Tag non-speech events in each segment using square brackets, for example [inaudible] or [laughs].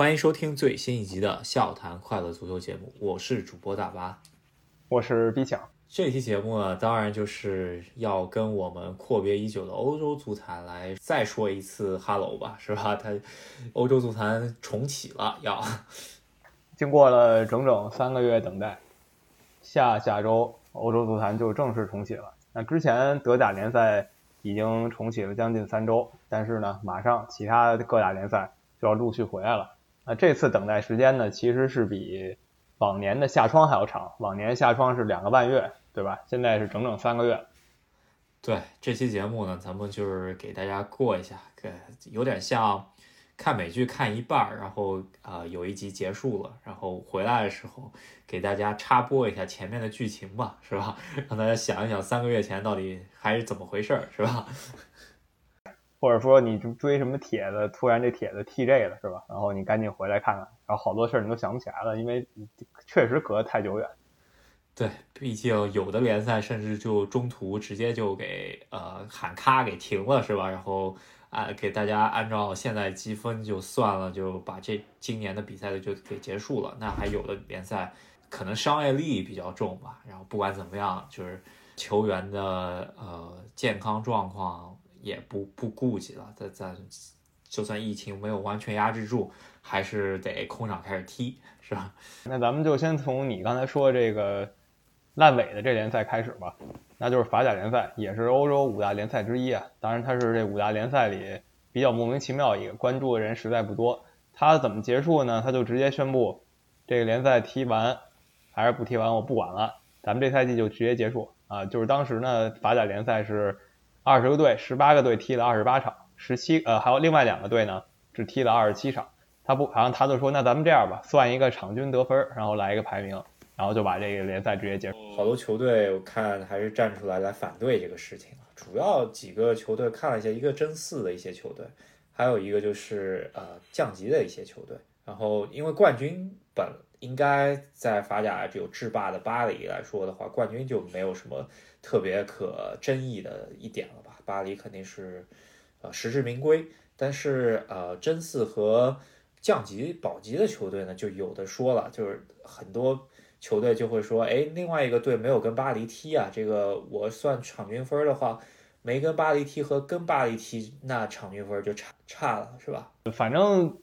欢迎收听最新一集的《笑谈快乐足球》节目，我是主播大巴，我是 B 强。这期节目呢，当然就是要跟我们阔别已久的欧洲足坛来再说一次 “hello” 吧，是吧？它欧洲足坛重启了，要 [laughs] 经过了整整三个月等待，下下周欧洲足坛就正式重启了。那之前德甲联赛已经重启了将近三周，但是呢，马上其他各大联赛就要陆续回来了。啊这次等待时间呢，其实是比往年的夏窗还要长。往年夏窗是两个半月，对吧？现在是整整三个月。对这期节目呢，咱们就是给大家过一下，给有点像看美剧看一半，然后啊有一集结束了，然后回来的时候给大家插播一下前面的剧情吧，是吧？[laughs] 让大家想一想三个月前到底还是怎么回事，是吧？或者说你追什么帖子，突然这帖子 TJ 了，是吧？然后你赶紧回来看看，然后好多事儿你都想不起来了，因为确实隔得太久远。对，毕竟有的联赛甚至就中途直接就给呃喊卡给停了，是吧？然后啊给大家按照现在积分就算了，就把这今年的比赛就给结束了。那还有的联赛可能商业利益比较重吧，然后不管怎么样，就是球员的呃健康状况。也不不顾及了，咱咱就算疫情没有完全压制住，还是得空场开始踢，是吧？[laughs] 那咱们就先从你刚才说这个烂尾的这联赛开始吧，那就是法甲联赛，也是欧洲五大联赛之一啊。当然，它是这五大联赛里比较莫名其妙一个，关注的人实在不多。它怎么结束呢？它就直接宣布这个联赛踢完还是不踢完，我不管了，咱们这赛季就直接结束啊。就是当时呢，法甲联赛是。二十个队，十八个队踢了二十八场，十七呃还有另外两个队呢，只踢了二十七场。他不，然后他就说，那咱们这样吧，算一个场均得分，然后来一个排名，然后就把这个联赛直接结束。好多球队我看还是站出来来反对这个事情主要几个球队看了一下，一个争四的一些球队，还有一个就是呃降级的一些球队。然后因为冠军本应该在法甲有制霸的巴黎来说的话，冠军就没有什么。特别可争议的一点了吧？巴黎肯定是，呃，实至名归。但是，呃，争四和降级保级的球队呢，就有的说了，就是很多球队就会说，哎，另外一个队没有跟巴黎踢啊，这个我算场均分的话，没跟巴黎踢和跟巴黎踢，那场均分就差差了，是吧？反正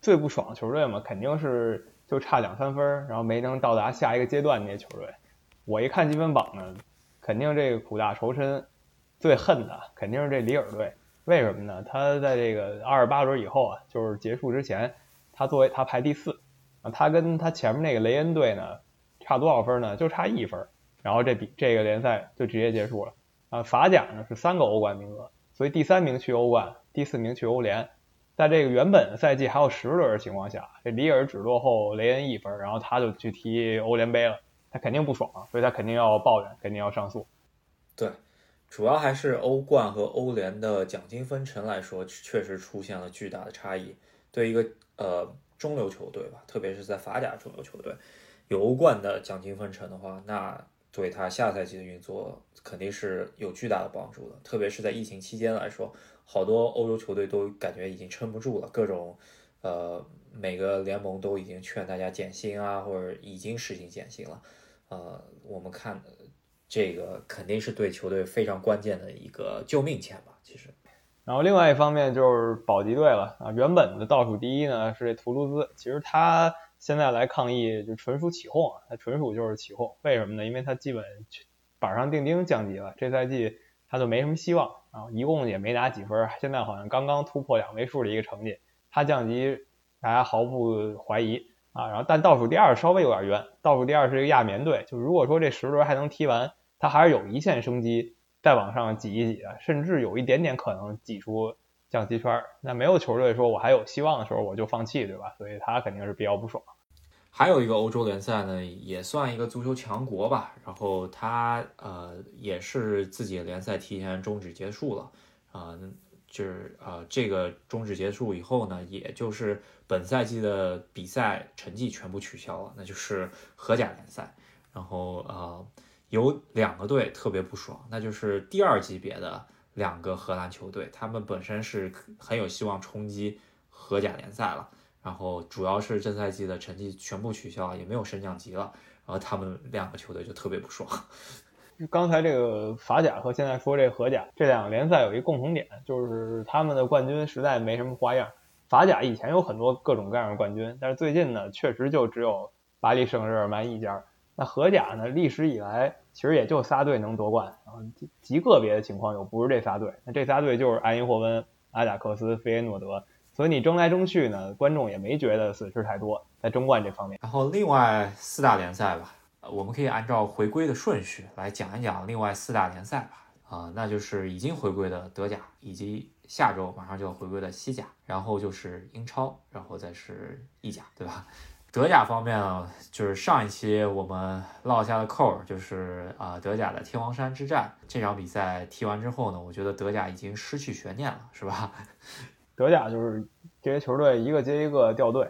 最不爽的球队嘛，肯定是就差两三分，然后没能到达下一个阶段那些球队。我一看积分榜呢。肯定这个苦大仇深，最恨的肯定是这里尔队。为什么呢？他在这个二十八轮以后啊，就是结束之前，他作为他排第四啊，他跟他前面那个雷恩队呢差多少分呢？就差一分。然后这比这个联赛就直接结束了啊。法甲呢是三个欧冠名额，所以第三名去欧冠，第四名去欧联。在这个原本的赛季还有十轮的情况下，这里尔只落后雷恩一分，然后他就去踢欧联杯了。他肯定不爽，所以他肯定要抱怨，肯定要上诉。对，主要还是欧冠和欧联的奖金分成来说，确实出现了巨大的差异。对一个呃中流球队吧，特别是在法甲中流球队，有欧冠的奖金分成的话，那对他下赛季的运作肯定是有巨大的帮助的。特别是在疫情期间来说，好多欧洲球队都感觉已经撑不住了，各种呃每个联盟都已经劝大家减薪啊，或者已经实行减薪了。呃，我们看这个肯定是对球队非常关键的一个救命钱吧，其实。然后另外一方面就是保级队了啊，原本的倒数第一呢是这图卢兹，其实他现在来抗议就纯属起哄啊，他纯属就是起哄。为什么呢？因为他基本板上钉钉降级了，这赛季他就没什么希望啊，一共也没拿几分，现在好像刚刚突破两位数的一个成绩，他降级大家毫不怀疑。啊，然后但倒数第二稍微有点冤，倒数第二是一个亚棉队，就如果说这十轮还能踢完，他还是有一线生机再往上挤一挤的，甚至有一点点可能挤出降级圈。那没有球队说我还有希望的时候我就放弃，对吧？所以他肯定是比较不爽。还有一个欧洲联赛呢，也算一个足球强国吧，然后他呃也是自己联赛提前终止结束了啊。就是呃，这个终止结束以后呢，也就是本赛季的比赛成绩全部取消了，那就是荷甲联赛。然后呃，有两个队特别不爽，那就是第二级别的两个荷兰球队，他们本身是很有希望冲击荷甲联赛了。然后主要是这赛季的成绩全部取消，也没有升降级了，然后他们两个球队就特别不爽。[laughs] 刚才这个法甲和现在说这荷甲这两个联赛有一共同点，就是他们的冠军实在没什么花样。法甲以前有很多各种各样的冠军，但是最近呢，确实就只有巴黎圣日耳曼一家。那荷甲呢，历史以来其实也就仨队能夺冠，然后极个别的情况又不是这仨队。那这仨队就是埃因霍温、阿贾克斯、费耶诺德。所以你争来争去呢，观众也没觉得损失太多在争冠这方面。然后另外四大联赛吧。我们可以按照回归的顺序来讲一讲另外四大联赛吧。啊，那就是已经回归的德甲，以及下周马上就要回归的西甲，然后就是英超，然后再是意甲，对吧？德甲方面呢，就是上一期我们落下的扣儿，就是啊德甲的天王山之战这场比赛踢完之后呢，我觉得德甲已经失去悬念了，是吧？德甲就是这些球队一个接一个掉队，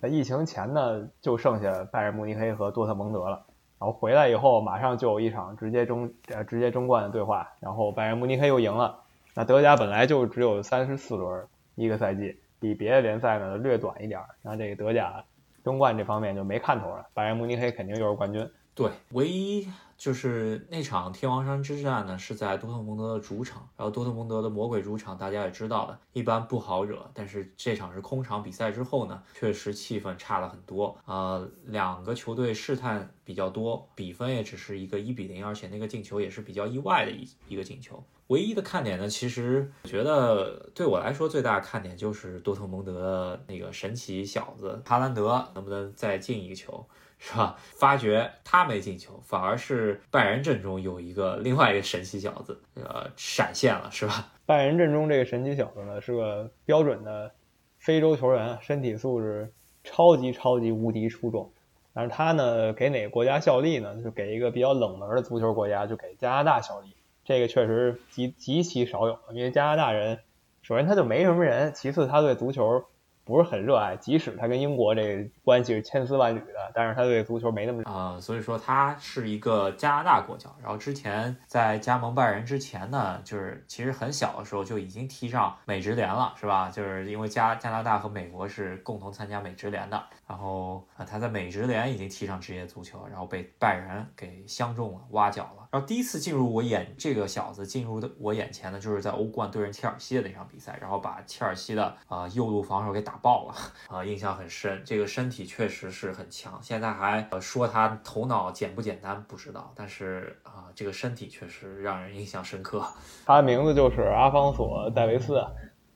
在疫情前呢，就剩下拜仁慕尼黑和多特蒙德了。然后回来以后，马上就有一场直接争呃直接争冠的对话，然后拜仁慕尼黑又赢了。那德甲本来就只有三十四轮一个赛季，比别的联赛呢略短一点。那这个德甲争冠这方面就没看头了，拜仁慕尼黑肯定又是冠军。对，唯一。就是那场天王山之战呢，是在多特蒙德的主场，然后多特蒙德的魔鬼主场，大家也知道的，一般不好惹。但是这场是空场比赛之后呢，确实气氛差了很多。呃，两个球队试探比较多，比分也只是一个一比零，而且那个进球也是比较意外的一一个进球。唯一的看点呢，其实我觉得对我来说最大的看点就是多特蒙德的那个神奇小子哈兰德能不能再进一个球。是吧？发觉他没进球，反而是拜仁阵中有一个另外一个神奇小子，呃，闪现了，是吧？拜仁阵中这个神奇小子呢，是个标准的非洲球员，身体素质超级超级无敌出众。但是他呢，给哪个国家效力呢？就给一个比较冷门的足球国家，就给加拿大效力。这个确实极极其少有，因为加拿大人首先他就没什么人，其次他对足球。不是很热爱，即使他跟英国这个关系是千丝万缕的，但是他对足球没那么啊，所以说他是一个加拿大国脚。然后之前在加盟拜仁之前呢，就是其实很小的时候就已经踢上美职联了，是吧？就是因为加加拿大和美国是共同参加美职联的，然后啊他在美职联已经踢上职业足球，然后被拜仁给相中了，挖角了。然后第一次进入我眼，这个小子进入的我眼前呢，就是在欧冠对阵切尔西的那场比赛，然后把切尔西的啊右路防守给打爆了，啊 [laughs] 印象很深。这个身体确实是很强，现在还说他头脑简不简单不知道，但是啊这个身体确实让人印象深刻。[laughs] 他的名字就是阿方索·戴维斯，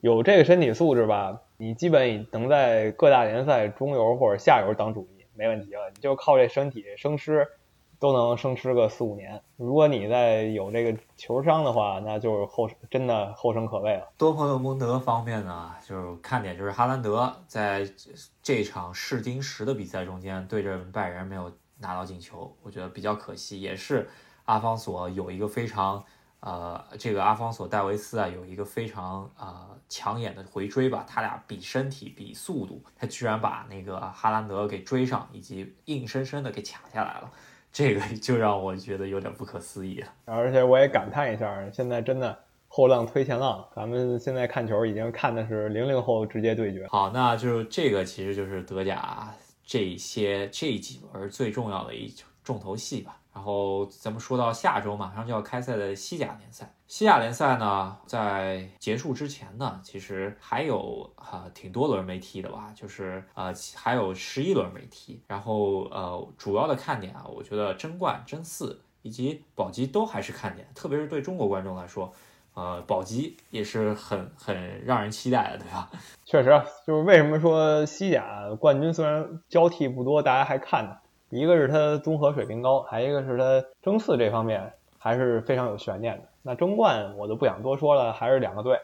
有这个身体素质吧，你基本能在各大联赛中游或者下游当主力没问题了，你就靠这身体生吃。都能生吃个四五年。如果你再有这个球商的话，那就是后真的后生可畏了。多特蒙德方面呢，就是看点就是哈兰德在这场试金石的比赛中间对阵拜仁没有拿到进球，我觉得比较可惜。也是阿方索有一个非常呃，这个阿方索戴维斯啊有一个非常呃抢眼的回追吧，他俩比身体比速度，他居然把那个哈兰德给追上，以及硬生生的给卡下来了。这个就让我觉得有点不可思议了，而且我也感叹一下，现在真的后浪推前浪，咱们现在看球已经看的是零零后直接对决。好，那就这个其实就是德甲这些这几轮最重要的一重头戏吧。然后咱们说到下周马上就要开赛的西甲联赛，西甲联赛呢，在结束之前呢，其实还有啊挺多轮没踢的吧，就是呃还有十一轮没踢。然后呃主要的看点啊，我觉得争冠、争四以及保级都还是看点，特别是对中国观众来说，呃保级也是很很让人期待的，对吧？[laughs] 确实，就是为什么说西甲冠军虽然交替不多，大家还看呢？一个是他综合水平高，还一个是他争四这方面还是非常有悬念的。那争冠我就不想多说了，还是两个队，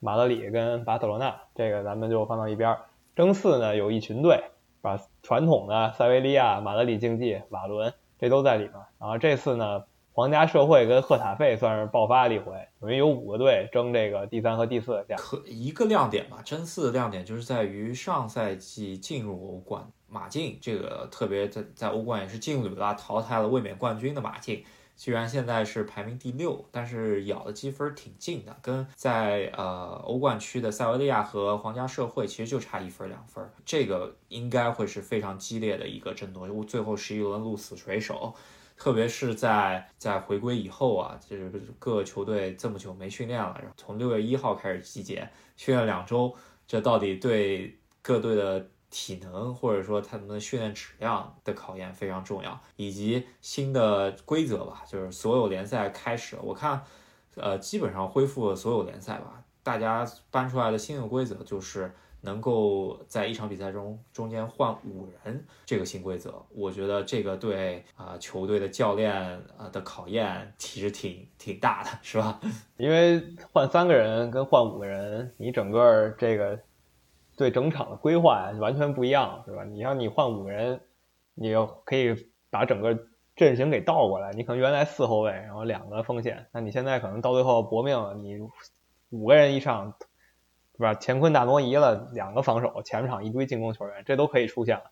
马德里跟巴塞罗那，这个咱们就放到一边。争四呢有一群队，把？传统的塞维利亚、马德里竞技、瓦伦，这都在里面。然后这次呢，皇家社会跟赫塔费算是爆发了一回，等于有五个队争这个第三和第四。可一个亮点吧，争四的亮点就是在于上赛季进入欧冠。马竞这个特别在在欧冠也是劲旅了，淘汰了卫冕冠军的马竞，居然现在是排名第六，但是咬的积分挺近的，跟在呃欧冠区的塞维利亚和皇家社会其实就差一分两分，这个应该会是非常激烈的一个争夺，因为最后十一轮鹿死谁手。特别是在在回归以后啊，就是各球队这么久没训练了，然后从六月一号开始集结，训练两周，这到底对各队的体能或者说他们的训练质量的考验非常重要，以及新的规则吧，就是所有联赛开始，我看，呃，基本上恢复了所有联赛吧，大家搬出来的新的规则就是。能够在一场比赛中中间换五人这个新规则，我觉得这个对啊球队的教练啊的考验其实挺挺大的，是吧？[laughs] 因为换三个人跟换五个人，你整个这个对整场的规划完全不一样，对吧？你像你换五个人，你可以把整个阵型给倒过来，你可能原来四后卫，然后两个锋线，那你现在可能到最后搏命，你五个人一上。是吧？乾坤大挪移了，两个防守，前场一堆进攻球员，这都可以出现了，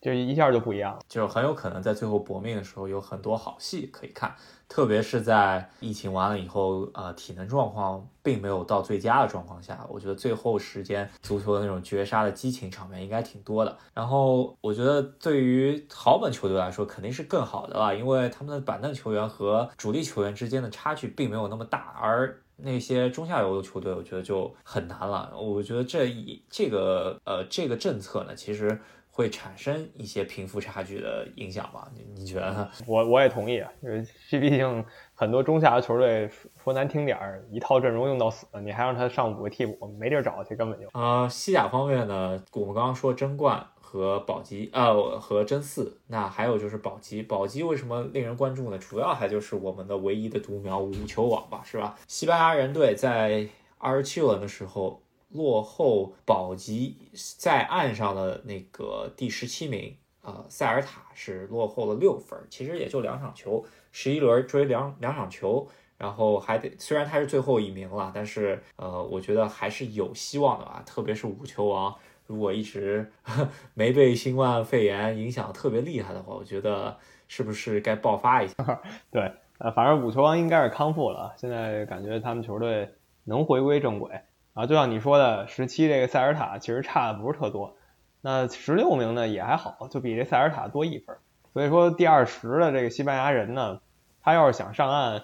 就一下就不一样了，就很有可能在最后搏命的时候有很多好戏可以看，特别是在疫情完了以后，呃，体能状况并没有到最佳的状况下，我觉得最后时间足球的那种绝杀的激情场面应该挺多的。然后我觉得对于豪门球队来说肯定是更好的了，因为他们的板凳球员和主力球员之间的差距并没有那么大，而。那些中下游的球队，我觉得就很难了。我觉得这一这个呃这个政策呢，其实会产生一些贫富差距的影响吧？你你觉得呢？我我也同意啊，因为毕竟很多中下游球队说难听点儿，一套阵容用到死，你还让他上五个替补，没地儿找去，根本就。呃，西甲方面呢，我们刚刚说争冠。和保级呃，和争四，那还有就是保级。保级为什么令人关注呢？主要还就是我们的唯一的独苗五球网吧，是吧？西班牙人队在二十七轮的时候落后保级在岸上的那个第十七名啊，塞尔塔是落后了六分，其实也就两场球，十一轮追两两场球，然后还得虽然他是最后一名了，但是呃，我觉得还是有希望的吧，特别是五球王。如果一直 [laughs] 没被新冠肺炎影响特别厉害的话，我觉得是不是该爆发一下？[laughs] 对，呃，反正五球王应该是康复了，现在感觉他们球队能回归正轨啊。就像你说的，十七这个塞尔塔其实差的不是特多，那十六名呢也还好，就比这塞尔塔多一分。所以说第二十的这个西班牙人呢，他要是想上岸，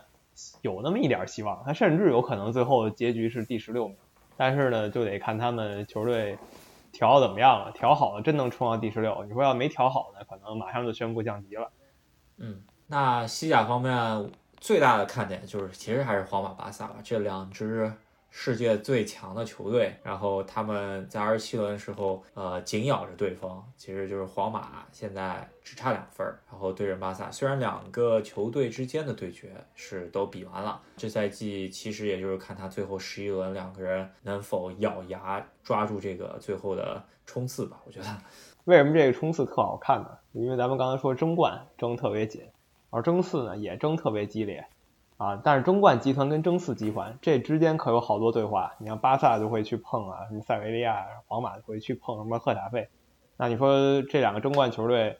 有那么一点希望，他甚至有可能最后结局是第十六名。但是呢，就得看他们球队。调怎么样了？调好了，真能冲到第十六。你说要没调好呢，可能马上就宣布降级了。嗯，那西甲方面最大的看点就是，其实还是皇马、巴萨吧，这两支。世界最强的球队，然后他们在二十七轮的时候，呃，紧咬着对方，其实就是皇马现在只差两分，然后对阵巴萨。虽然两个球队之间的对决是都比完了，这赛季其实也就是看他最后十一轮两个人能否咬牙抓住这个最后的冲刺吧。我觉得，[laughs] 为什么这个冲刺特好看呢？因为咱们刚才说争冠争特别紧，而争四呢也争特别激烈。啊，但是争冠集团跟争四集团这之间可有好多对话。你像巴萨就会去碰啊，什么塞维利亚、皇马会去碰什么赫塔费。那你说这两个争冠球队，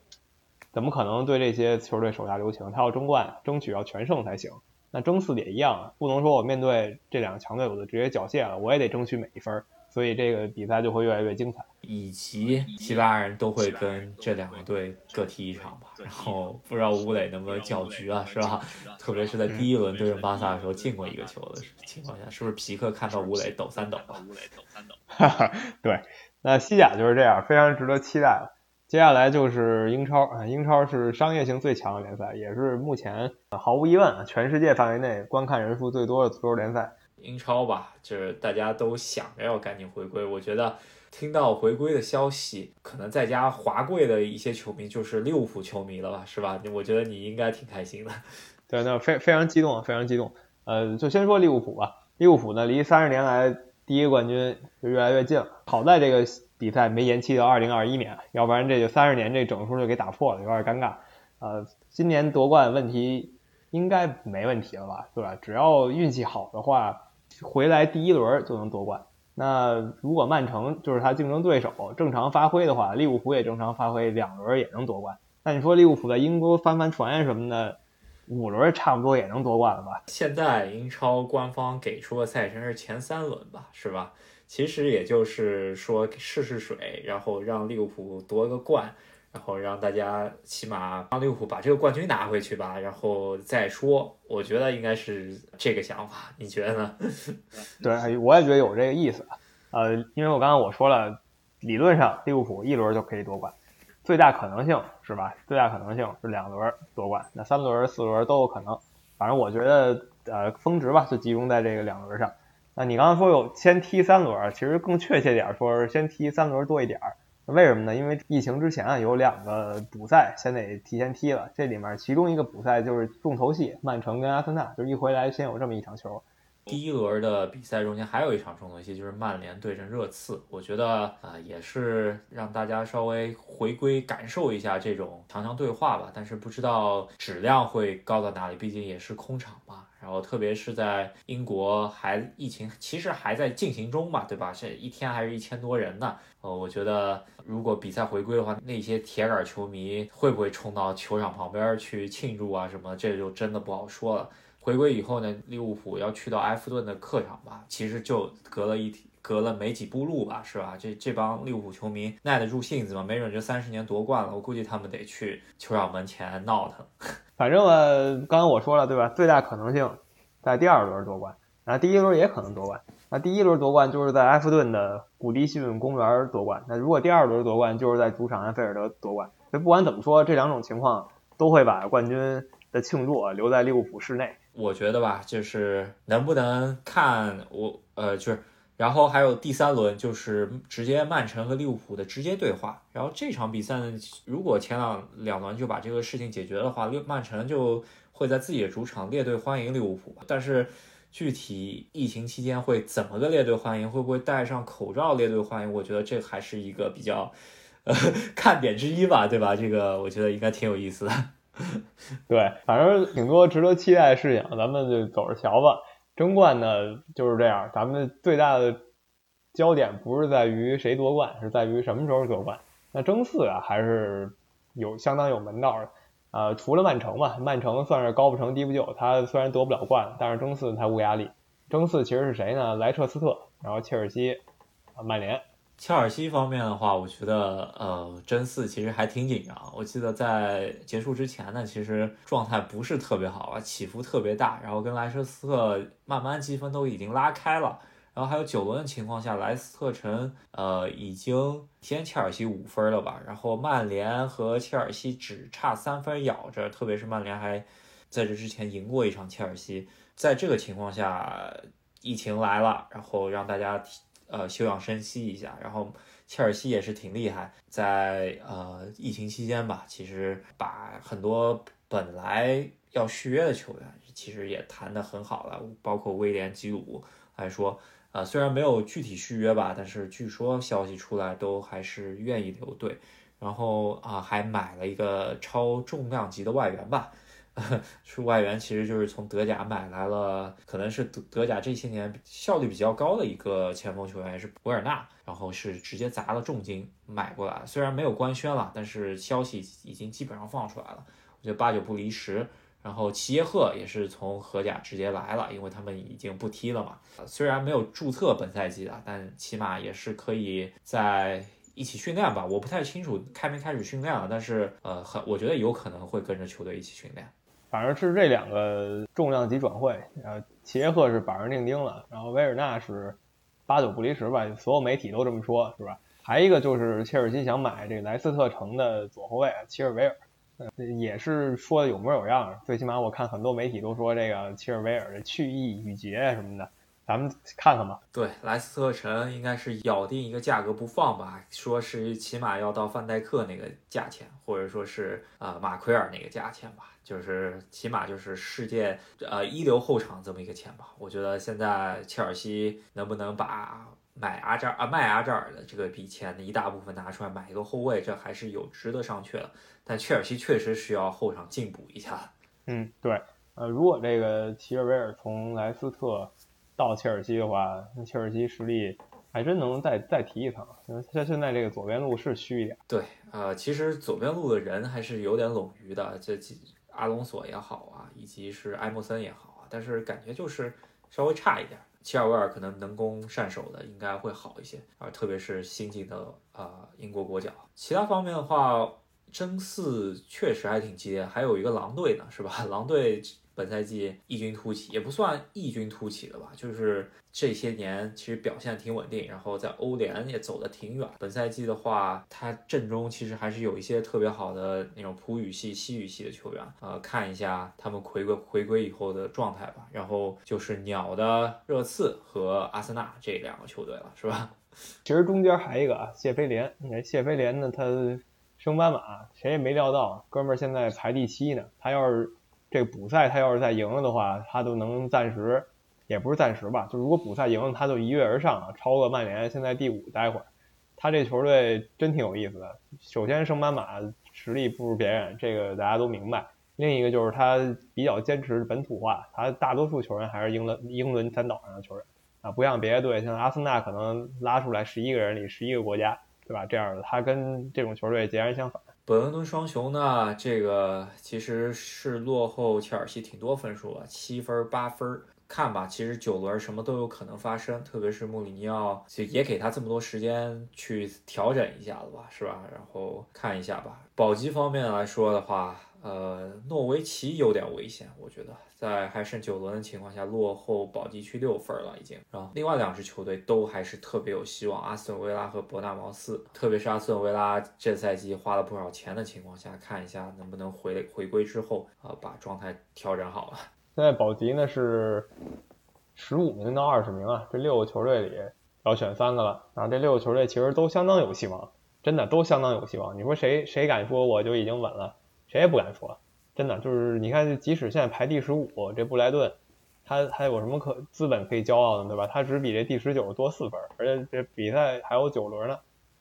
怎么可能对这些球队手下留情？他要争冠，争取要全胜才行。那争四也一样啊，不能说我面对这两个强队我就直接缴械了，我也得争取每一分。所以这个比赛就会越来越精彩，以及西班牙人都会跟这两个队各踢一场吧。然后不知道吴磊能不能搅局啊，是吧？特别是在第一轮对阵巴萨的时候进过一个球的情况下，是不是皮克看到吴磊抖三抖啊？吴磊抖三抖。哈哈，对，那西甲就是这样，非常值得期待了。接下来就是英超啊，英超是商业性最强的联赛，也是目前毫无疑问全世界范围内观看人数最多的足球联赛。英超吧，就是大家都想着要赶紧回归。我觉得听到回归的消息，可能在家华贵的一些球迷就是利物浦球迷了吧，是吧？我觉得你应该挺开心的。[laughs] 对，那非非常激动，非常激动。呃，就先说利物浦吧。利物浦呢，离三十年来第一个冠军就越来越近了。好在这个比赛没延期到二零二一年，要不然这就三十年这整数就给打破了，有点尴尬。呃，今年夺冠问题应该没问题了吧？对吧？只要运气好的话。回来第一轮就能夺冠。那如果曼城就是他竞争对手正常发挥的话，利物浦也正常发挥，两轮也能夺冠。那你说利物浦在英国翻翻船呀什么的，五轮差不多也能夺冠了吧？现在英超官方给出的赛程是前三轮吧，是吧？其实也就是说试试水，然后让利物浦夺个冠，然后让大家起码让利物浦把这个冠军拿回去吧，然后再说。我觉得应该是这个想法，你觉得呢？[laughs] 对，我也觉得有这个意思。呃，因为我刚刚我说了，理论上利物浦一轮就可以夺冠。最大可能性是吧？最大可能性是两轮夺冠，那三轮、四轮都有可能。反正我觉得，呃，峰值吧，就集中在这个两轮上。那你刚刚说有先踢三轮，其实更确切点说是先踢三轮多一点儿。为什么呢？因为疫情之前啊，有两个补赛先得提前踢了，这里面其中一个补赛就是重头戏，曼城跟阿森纳，就是一回来先有这么一场球。第一轮的比赛中间还有一场重头戏，就是曼联对阵热刺。我觉得啊，也是让大家稍微回归感受一下这种强强对话吧。但是不知道质量会高到哪里，毕竟也是空场嘛。然后特别是在英国还疫情其实还在进行中嘛，对吧？这一天还是一千多人呢。呃，我觉得如果比赛回归的话，那些铁杆球迷会不会冲到球场旁边去庆祝啊什么？这就真的不好说了。回归以后呢，利物浦要去到埃弗顿的客场吧，其实就隔了一隔了没几步路吧，是吧？这这帮利物浦球迷耐得住性子吗？没准这三十年夺冠了，我估计他们得去球场门前闹腾。反正啊，刚刚我说了对吧？最大可能性在第二轮夺冠，那第一轮也可能夺冠。那第一轮夺冠就是在埃弗顿的古迪逊公园夺冠。那如果第二轮夺冠，就是在主场安菲尔德夺冠。所以不管怎么说，这两种情况都会把冠军的庆祝留在利物浦室内。我觉得吧，就是能不能看我呃，就是，然后还有第三轮就是直接曼城和利物浦的直接对话。然后这场比赛呢，如果前两两轮就把这个事情解决的话，利曼城就会在自己的主场列队欢迎利物浦。但是具体疫情期间会怎么个列队欢迎，会不会戴上口罩列队欢迎？我觉得这还是一个比较呃看点之一吧，对吧？这个我觉得应该挺有意思的。[laughs] 对，反正挺多值得期待的事情，咱们就走着瞧吧。争冠呢就是这样，咱们最大的焦点不是在于谁夺冠，是在于什么时候夺冠。那争四啊，还是有相当有门道的。呃，除了曼城吧，曼城算是高不成低不就，他虽然夺不了冠，但是争四他无压力。争四其实是谁呢？莱彻斯特，然后切尔西，曼联。切尔西方面的话，我觉得呃真四其实还挺紧张。我记得在结束之前呢，其实状态不是特别好啊，起伏特别大。然后跟莱斯特慢慢积分都已经拉开了。然后还有九轮的情况下，莱斯特城呃已经先切尔西五分了吧？然后曼联和切尔西只差三分咬着，特别是曼联还在这之前赢过一场切尔西。在这个情况下，疫情来了，然后让大家。呃，休养生息一下，然后切尔西也是挺厉害，在呃疫情期间吧，其实把很多本来要续约的球员，其实也谈得很好了，包括威廉吉鲁来说，呃虽然没有具体续约吧，但是据说消息出来都还是愿意留队，然后啊还买了一个超重量级的外援吧。[laughs] 是外援，其实就是从德甲买来了，可能是德德甲这些年效率比较高的一个前锋球员，是博尔纳，然后是直接砸了重金买过来，虽然没有官宣了，但是消息已经基本上放出来了，我觉得八九不离十。然后齐耶赫也是从荷甲直接来了，因为他们已经不踢了嘛，虽然没有注册本赛季的，但起码也是可以在一起训练吧。我不太清楚开没开始训练了，但是呃，很我觉得有可能会跟着球队一起训练。反正是这两个重量级转会，呃，齐耶赫是板上钉钉了，然后维尔纳是八九不离十吧，所有媒体都这么说，是吧？还一个就是切尔西想买这个莱斯特城的左后卫齐尔维尔，也是说的有模有样，最起码我看很多媒体都说这个齐尔维尔的去意已决什么的。咱们看看吧。对，莱斯特城应该是咬定一个价格不放吧，说是起码要到范戴克那个价钱，或者说是呃马奎尔那个价钱吧，就是起码就是世界呃一流后场这么一个钱吧。我觉得现在切尔西能不能把买阿扎尔啊卖阿扎尔的这个笔钱的一大部分拿出来买一个后卫，这还是有值得商榷的。但切尔西确实需要后场进补一下。嗯，对，呃，如果这个齐尔维尔从莱斯特。到切尔西的话，那切尔西实力还真能再再提一层。像现在这个左边路是虚一点。对，呃，其实左边路的人还是有点冗余的。这阿隆索也好啊，以及是埃莫森也好啊，但是感觉就是稍微差一点。齐尔维尔可能能攻善守的应该会好一些啊，特别是新进的啊英国国脚。其他方面的话，争四确实还挺激烈，还有一个狼队呢，是吧？[laughs] 狼队。本赛季异军突起，也不算异军突起的吧，就是这些年其实表现挺稳定，然后在欧联也走得挺远。本赛季的话，他阵中其实还是有一些特别好的那种葡语系、西语系的球员，呃，看一下他们回归回归以后的状态吧。然后就是鸟的热刺和阿森纳这两个球队了，是吧？[laughs] 其实中间还一个啊，谢菲联。那谢菲联呢，他升班马，谁也没料到，哥们儿现在排第七呢，他要是。这个补赛他要是再赢了的话，他都能暂时，也不是暂时吧，就如果补赛赢了，他就一跃而上啊，超过曼联现在第五。待会儿，他这球队真挺有意思的。首先，升班马实力不如别人，这个大家都明白。另一个就是他比较坚持本土化，他大多数球员还是英伦英伦三岛上的球员啊，不像别的队，像阿森纳可能拉出来十一个人里十一个国家，对吧？这样的他跟这种球队截然相反。本伦敦双雄呢，这个其实是落后切尔西挺多分数了，七分八分。看吧，其实九轮什么都有可能发生，特别是穆里尼奥，就也给他这么多时间去调整一下子吧，是吧？然后看一下吧。保级方面来说的话。呃，诺维奇有点危险，我觉得在还剩九轮的情况下，落后保级区六分了已经。然后另外两支球队都还是特别有希望，阿斯顿维拉和伯纳茅斯，特别是阿斯顿维拉这赛季花了不少钱的情况下，看一下能不能回回归之后啊，把状态调整好了。[laughs] 现在保级呢是十五名到二十名啊，这六个球队里要选三个了，然后这六个球队其实都相当有希望，真的都相当有希望。你说谁谁敢说我就已经稳了？谁也不敢说，真的就是你看，即使现在排第十五，这布莱顿，他还有什么可资本可以骄傲的，对吧？他只比这第十九多四分，而且这比赛还有九轮呢，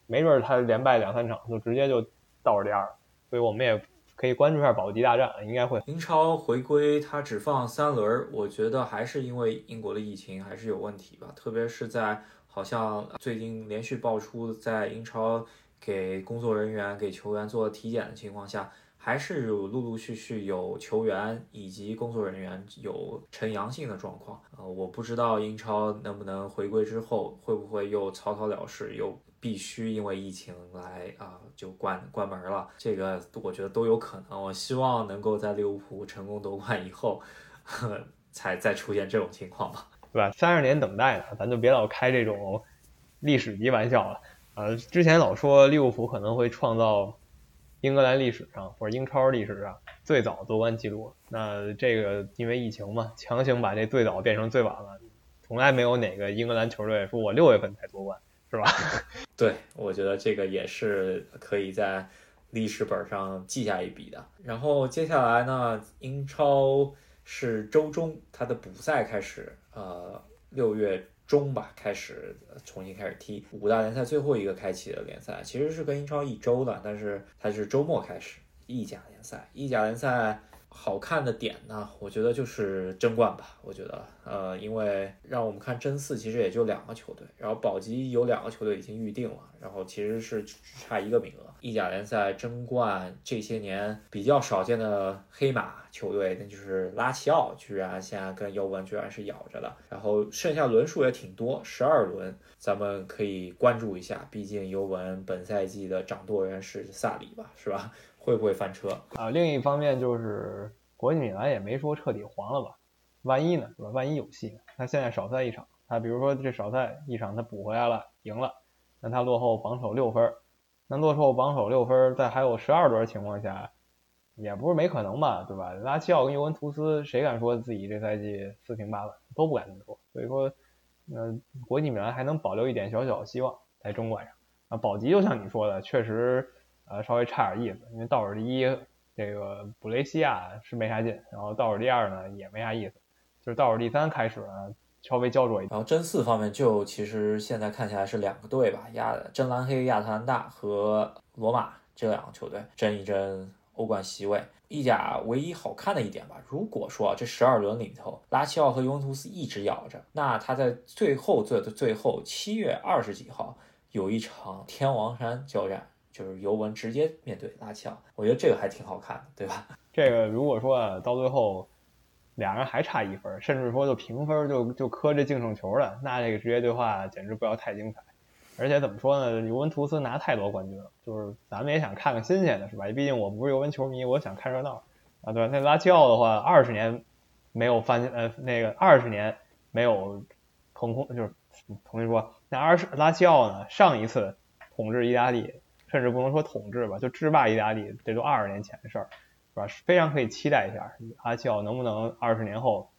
没准他连败两三场就直接就倒数第二，所以我们也可以关注一下保级大战，应该会。英超回归他只放三轮，我觉得还是因为英国的疫情还是有问题吧，特别是在好像最近连续爆出在英超给工作人员给球员做体检的情况下。还是有陆陆续续有球员以及工作人员有呈阳性的状况，呃，我不知道英超能不能回归之后会不会又草草了事，又必须因为疫情来啊就关关门了，这个我觉得都有可能。我希望能够在利物浦成功夺冠以后，[laughs] 才再出现这种情况吧，对吧？三十年等待了，咱就别老开这种历史级玩笑了。呃，之前老说利物浦可能会创造。英格兰历史上或者英超历史上最早夺冠记录，那这个因为疫情嘛，强行把这最早变成最晚了，从来没有哪个英格兰球队说我六月份才夺冠，是吧？[laughs] 对，我觉得这个也是可以在历史本上记下一笔的。然后接下来呢，英超是周中它的补赛开始，呃，六月。中吧，开始重新开始踢五大联赛最后一个开启的联赛，其实是跟英超一周的，但是它是周末开始。意甲联赛，意甲联赛。好看的点呢，我觉得就是争冠吧。我觉得，呃，因为让我们看争四，其实也就两个球队，然后保级有两个球队已经预定了，然后其实是只差一个名额。意甲联赛争冠这些年比较少见的黑马球队，那就是拉齐奥，居然现在跟尤文居然是咬着的。然后剩下轮数也挺多，十二轮，咱们可以关注一下。毕竟尤文本赛季的掌舵人是萨里吧，是吧？会不会翻车啊？另一方面就是国际米兰也没说彻底黄了吧？万一呢？是吧？万一有戏？他现在少赛一场，他比如说这少赛一场他补回来了，赢了，那他落后榜首六分，那落后榜首六分，在还有十二轮情况下，也不是没可能吧？对吧？拉齐奥跟尤文图斯谁敢说自己这赛季四平八稳？都不敢这么说。所以说，呃，国际米兰还能保留一点小小的希望在中冠上啊。保级就像你说的，确实。呃，稍微差点意思，因为倒数第一这个布雷西亚是没啥劲，然后倒数第二呢也没啥意思，就是倒数第三开始呢稍微焦灼一点。然后争四方面就其实现在看起来是两个队吧，亚真蓝黑亚特兰大和罗马这两个球队争一争欧冠席位。意甲唯一好看的一点吧，如果说这十二轮里头拉齐奥和尤文图斯一直咬着，那他在最后最的最后七月二十几号有一场天王山交战。就是尤文直接面对拉齐奥，我觉得这个还挺好看的，对吧？[laughs] 这个如果说到最后俩人还差一分，甚至说就平分，就就磕这净胜球了，那这个职业对话简直不要太精彩。而且怎么说呢？尤文图斯拿太多冠军了，就是咱们也想看看新鲜的，是吧？毕竟我不是尤文球迷，我想看热闹啊，对？那拉齐奥的话，二十年没有翻呃那个二十年没有腾空，就是重新说，那二十拉齐奥呢，上一次统治意大利，甚至不能说统治吧，就制霸意大利，这都二十年前的事儿，是吧？非常可以期待一下阿齐奥能不能二十年后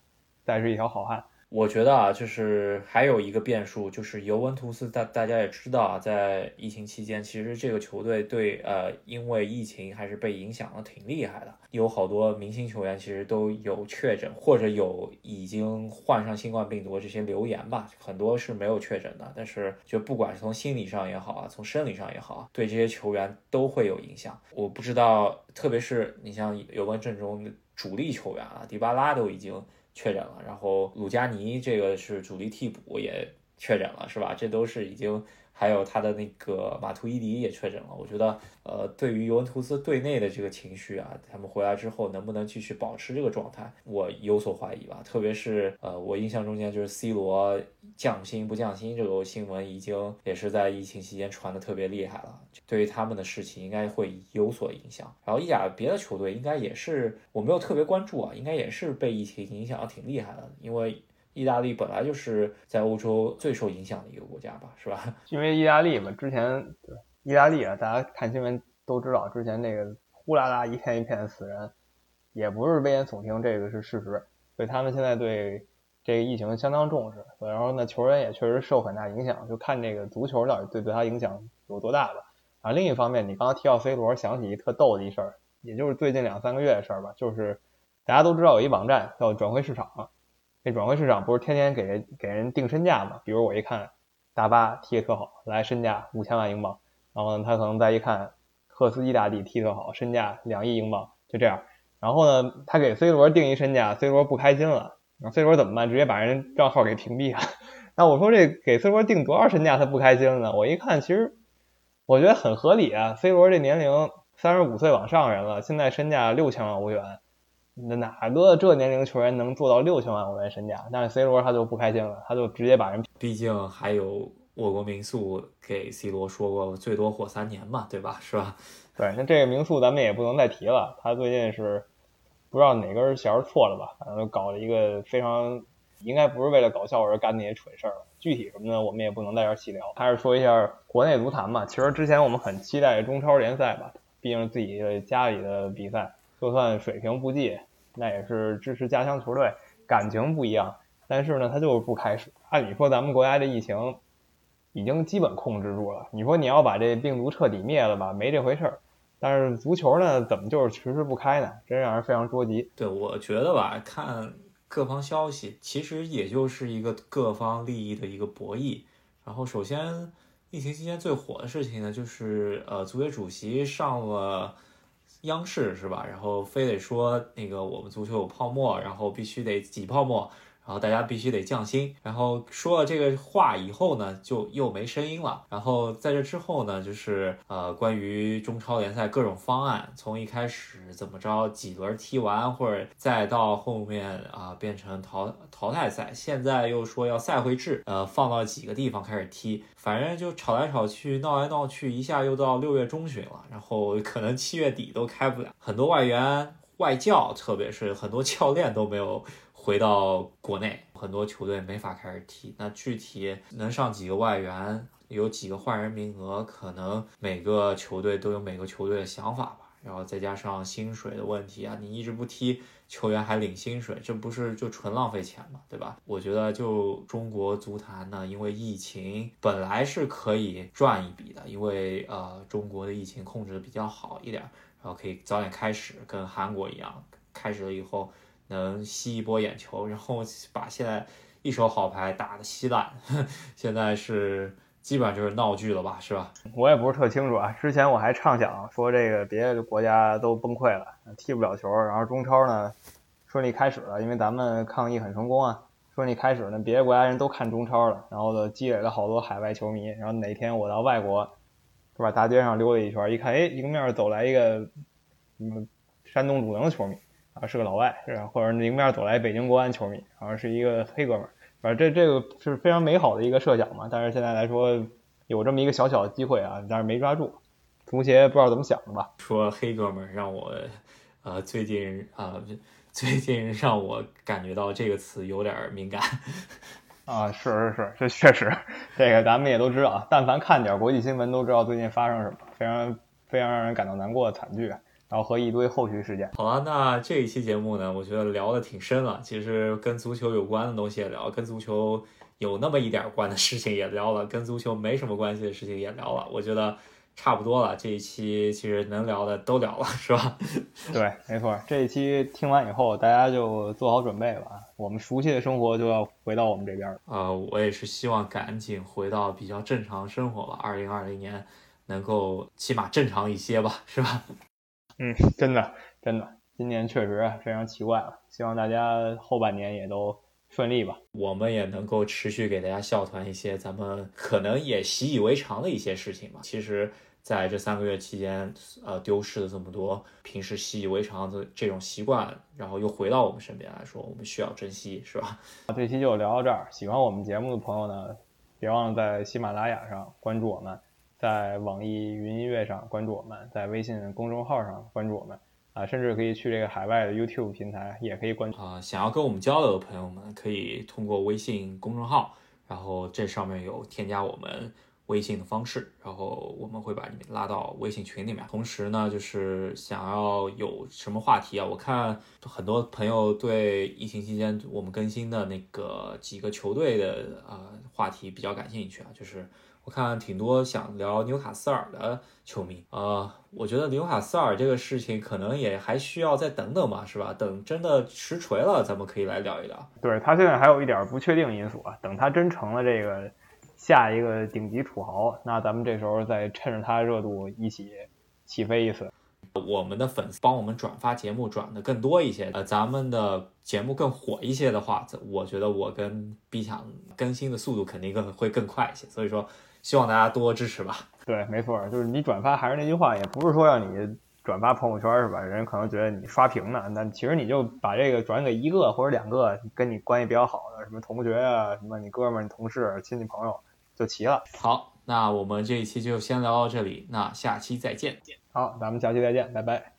再是一条好汉。我觉得啊，就是还有一个变数，就是尤文图斯，大大家也知道啊，在疫情期间，其实这个球队对呃，因为疫情还是被影响的挺厉害的，有好多明星球员其实都有确诊，或者有已经患上新冠病毒这些留言吧，很多是没有确诊的，但是就不管是从心理上也好啊，从生理上也好啊，对这些球员都会有影响。我不知道，特别是你像尤文阵中主力球员啊，迪巴拉都已经。确诊了，然后鲁加尼这个是主力替补也确诊了，是吧？这都是已经。还有他的那个马图伊迪也确诊了，我觉得，呃，对于尤文图斯队内的这个情绪啊，他们回来之后能不能继续保持这个状态，我有所怀疑吧。特别是，呃，我印象中间就是 C 罗降薪不降薪这个新闻，已经也是在疫情期间传的特别厉害了，对于他们的事情应该会有所影响。然后意甲别的球队应该也是我没有特别关注啊，应该也是被疫情影响挺厉害的，因为。意大利本来就是在欧洲最受影响的一个国家吧，是吧？[laughs] 因为意大利嘛，之前意大利啊，大家看新闻都知道，之前那个呼啦啦一片一片的死人，也不是危言耸听，这个是事实。所以他们现在对这个疫情相当重视，然后呢，球员也确实受很大影响，就看这个足球到底对对他影响有多大吧。啊，另一方面，你刚刚提到 C 罗，想起一特逗的一事儿，也就是最近两三个月的事儿吧，就是大家都知道有一网站叫转会市场。那转会市场不是天天给人给人定身价嘛？比如我一看大巴踢得特好，来身价五千万英镑，然后呢，他可能再一看赫斯基大帝踢特好，身价两亿英镑，就这样。然后呢，他给 C 罗定一身价，C 罗不开心了，然后 C 罗怎么办？直接把人账号给屏蔽了。[laughs] 那我说这给 C 罗定多少身价他不开心呢？我一看，其实我觉得很合理啊。C 罗这年龄三十五岁往上人了，现在身价六千万欧元。那哪个这年龄球员能做到六千万欧元身价？但是 C 罗他就不开心了，他就直接把人。毕竟还有我国民宿给 C 罗说过最多活三年嘛，对吧？是吧？对，那这个民宿咱们也不能再提了。他最近是不知道哪根弦错了吧？反正搞了一个非常应该不是为了搞笑而干那些蠢事儿了。具体什么呢？我们也不能在这细聊。还是说一下国内足坛吧。其实之前我们很期待中超联赛吧，毕竟自己家里的比赛。就算水平不济，那也是支持家乡球队，感情不一样。但是呢，他就是不开始。按理说，咱们国家的疫情已经基本控制住了。你说你要把这病毒彻底灭了吧，没这回事儿。但是足球呢，怎么就是迟迟不开呢？真让人非常着急。对，我觉得吧，看各方消息，其实也就是一个各方利益的一个博弈。然后，首先，疫情期间最火的事情呢，就是呃，足协主席上了。央视是吧？然后非得说那个我们足球有泡沫，然后必须得挤泡沫。然后大家必须得降薪，然后说了这个话以后呢，就又没声音了。然后在这之后呢，就是呃，关于中超联赛各种方案，从一开始怎么着几轮踢完，或者再到后面啊变成淘淘汰赛，现在又说要赛会制，呃，放到几个地方开始踢，反正就吵来吵去，闹来闹去，一下又到六月中旬了，然后可能七月底都开不了。很多外援、外教，特别是很多教练都没有。回到国内，很多球队没法开始踢。那具体能上几个外援，有几个换人名额，可能每个球队都有每个球队的想法吧。然后再加上薪水的问题啊，你一直不踢，球员还领薪水，这不是就纯浪费钱嘛，对吧？我觉得就中国足坛呢，因为疫情本来是可以赚一笔的，因为呃中国的疫情控制的比较好一点，然后可以早点开始，跟韩国一样，开始了以后。能吸一波眼球，然后把现在一手好牌打得稀烂，[laughs] 现在是基本上就是闹剧了吧，是吧？我也不是特清楚啊。之前我还畅想说这个别的国家都崩溃了，踢不了球，然后中超呢顺利开始了，因为咱们抗疫很成功啊，顺利开始呢，别的国家人都看中超了，然后呢积累了好多海外球迷，然后哪天我到外国是吧？大街上溜达一圈，一看，哎，迎面走来一个嗯山东鲁能的球迷啊，是个老外，是吧？或者迎面走来北京国安球迷，好像是一个黑哥们儿，反正这这个是非常美好的一个设想嘛。但是现在来说，有这么一个小小的机会啊，但是没抓住。足协不知道怎么想的吧？说黑哥们儿让我，呃，最近啊，[laughs] 最近让我感觉到这个词有点敏感。啊，是是是，这确实，这个咱们也都知道，但凡看点国际新闻都知道最近发生什么，非常非常让人感到难过的惨剧，然后和一堆后续事件。好了，那这一期节目呢，我觉得聊的挺深了，其实跟足球有关的东西也聊，跟足球有那么一点关的事情也聊了，跟足球没什么关系的事情也聊了，我觉得。差不多了，这一期其实能聊的都聊了，是吧？[laughs] 对，没错。这一期听完以后，大家就做好准备吧。我们熟悉的生活就要回到我们这边了。呃，我也是希望赶紧回到比较正常生活吧。二零二零年能够起码正常一些吧，是吧？嗯，真的，真的，今年确实非常奇怪了。希望大家后半年也都。顺利吧，我们也能够持续给大家笑谈一些咱们可能也习以为常的一些事情吧。其实，在这三个月期间，呃，丢失了这么多平时习以为常的这种习惯，然后又回到我们身边来说，我们需要珍惜，是吧？这期就聊到这儿。喜欢我们节目的朋友呢，别忘了在喜马拉雅上关注我们，在网易云音乐上关注我们，在微信公众号上关注我们。啊，甚至可以去这个海外的 YouTube 平台，也可以关注啊。想要跟我们交流的朋友们，可以通过微信公众号，然后这上面有添加我们微信的方式，然后我们会把你们拉到微信群里面。同时呢，就是想要有什么话题啊？我看很多朋友对疫情期间我们更新的那个几个球队的呃话题比较感兴趣啊，就是。我看挺多想聊纽卡斯尔的球迷，呃，我觉得纽卡斯尔这个事情可能也还需要再等等吧，是吧？等真的实锤了，咱们可以来聊一聊。对他现在还有一点不确定因素啊，等他真成了这个下一个顶级土豪，那咱们这时候再趁着他热度一起起飞一次。我们的粉丝帮我们转发节目转的更多一些，呃，咱们的节目更火一些的话，我觉得我跟 B 强更新的速度肯定更会更快一些，所以说。希望大家多支持吧。[laughs] 对，没错，就是你转发还是那句话，也不是说让你转发朋友圈是吧？人可能觉得你刷屏呢，那其实你就把这个转给一个或者两个跟你关系比较好的，什么同学啊，什么你哥们儿、你同事、亲戚朋友就齐了。好，那我们这一期就先聊到这里，那下期再见。好，咱们下期再见，拜拜。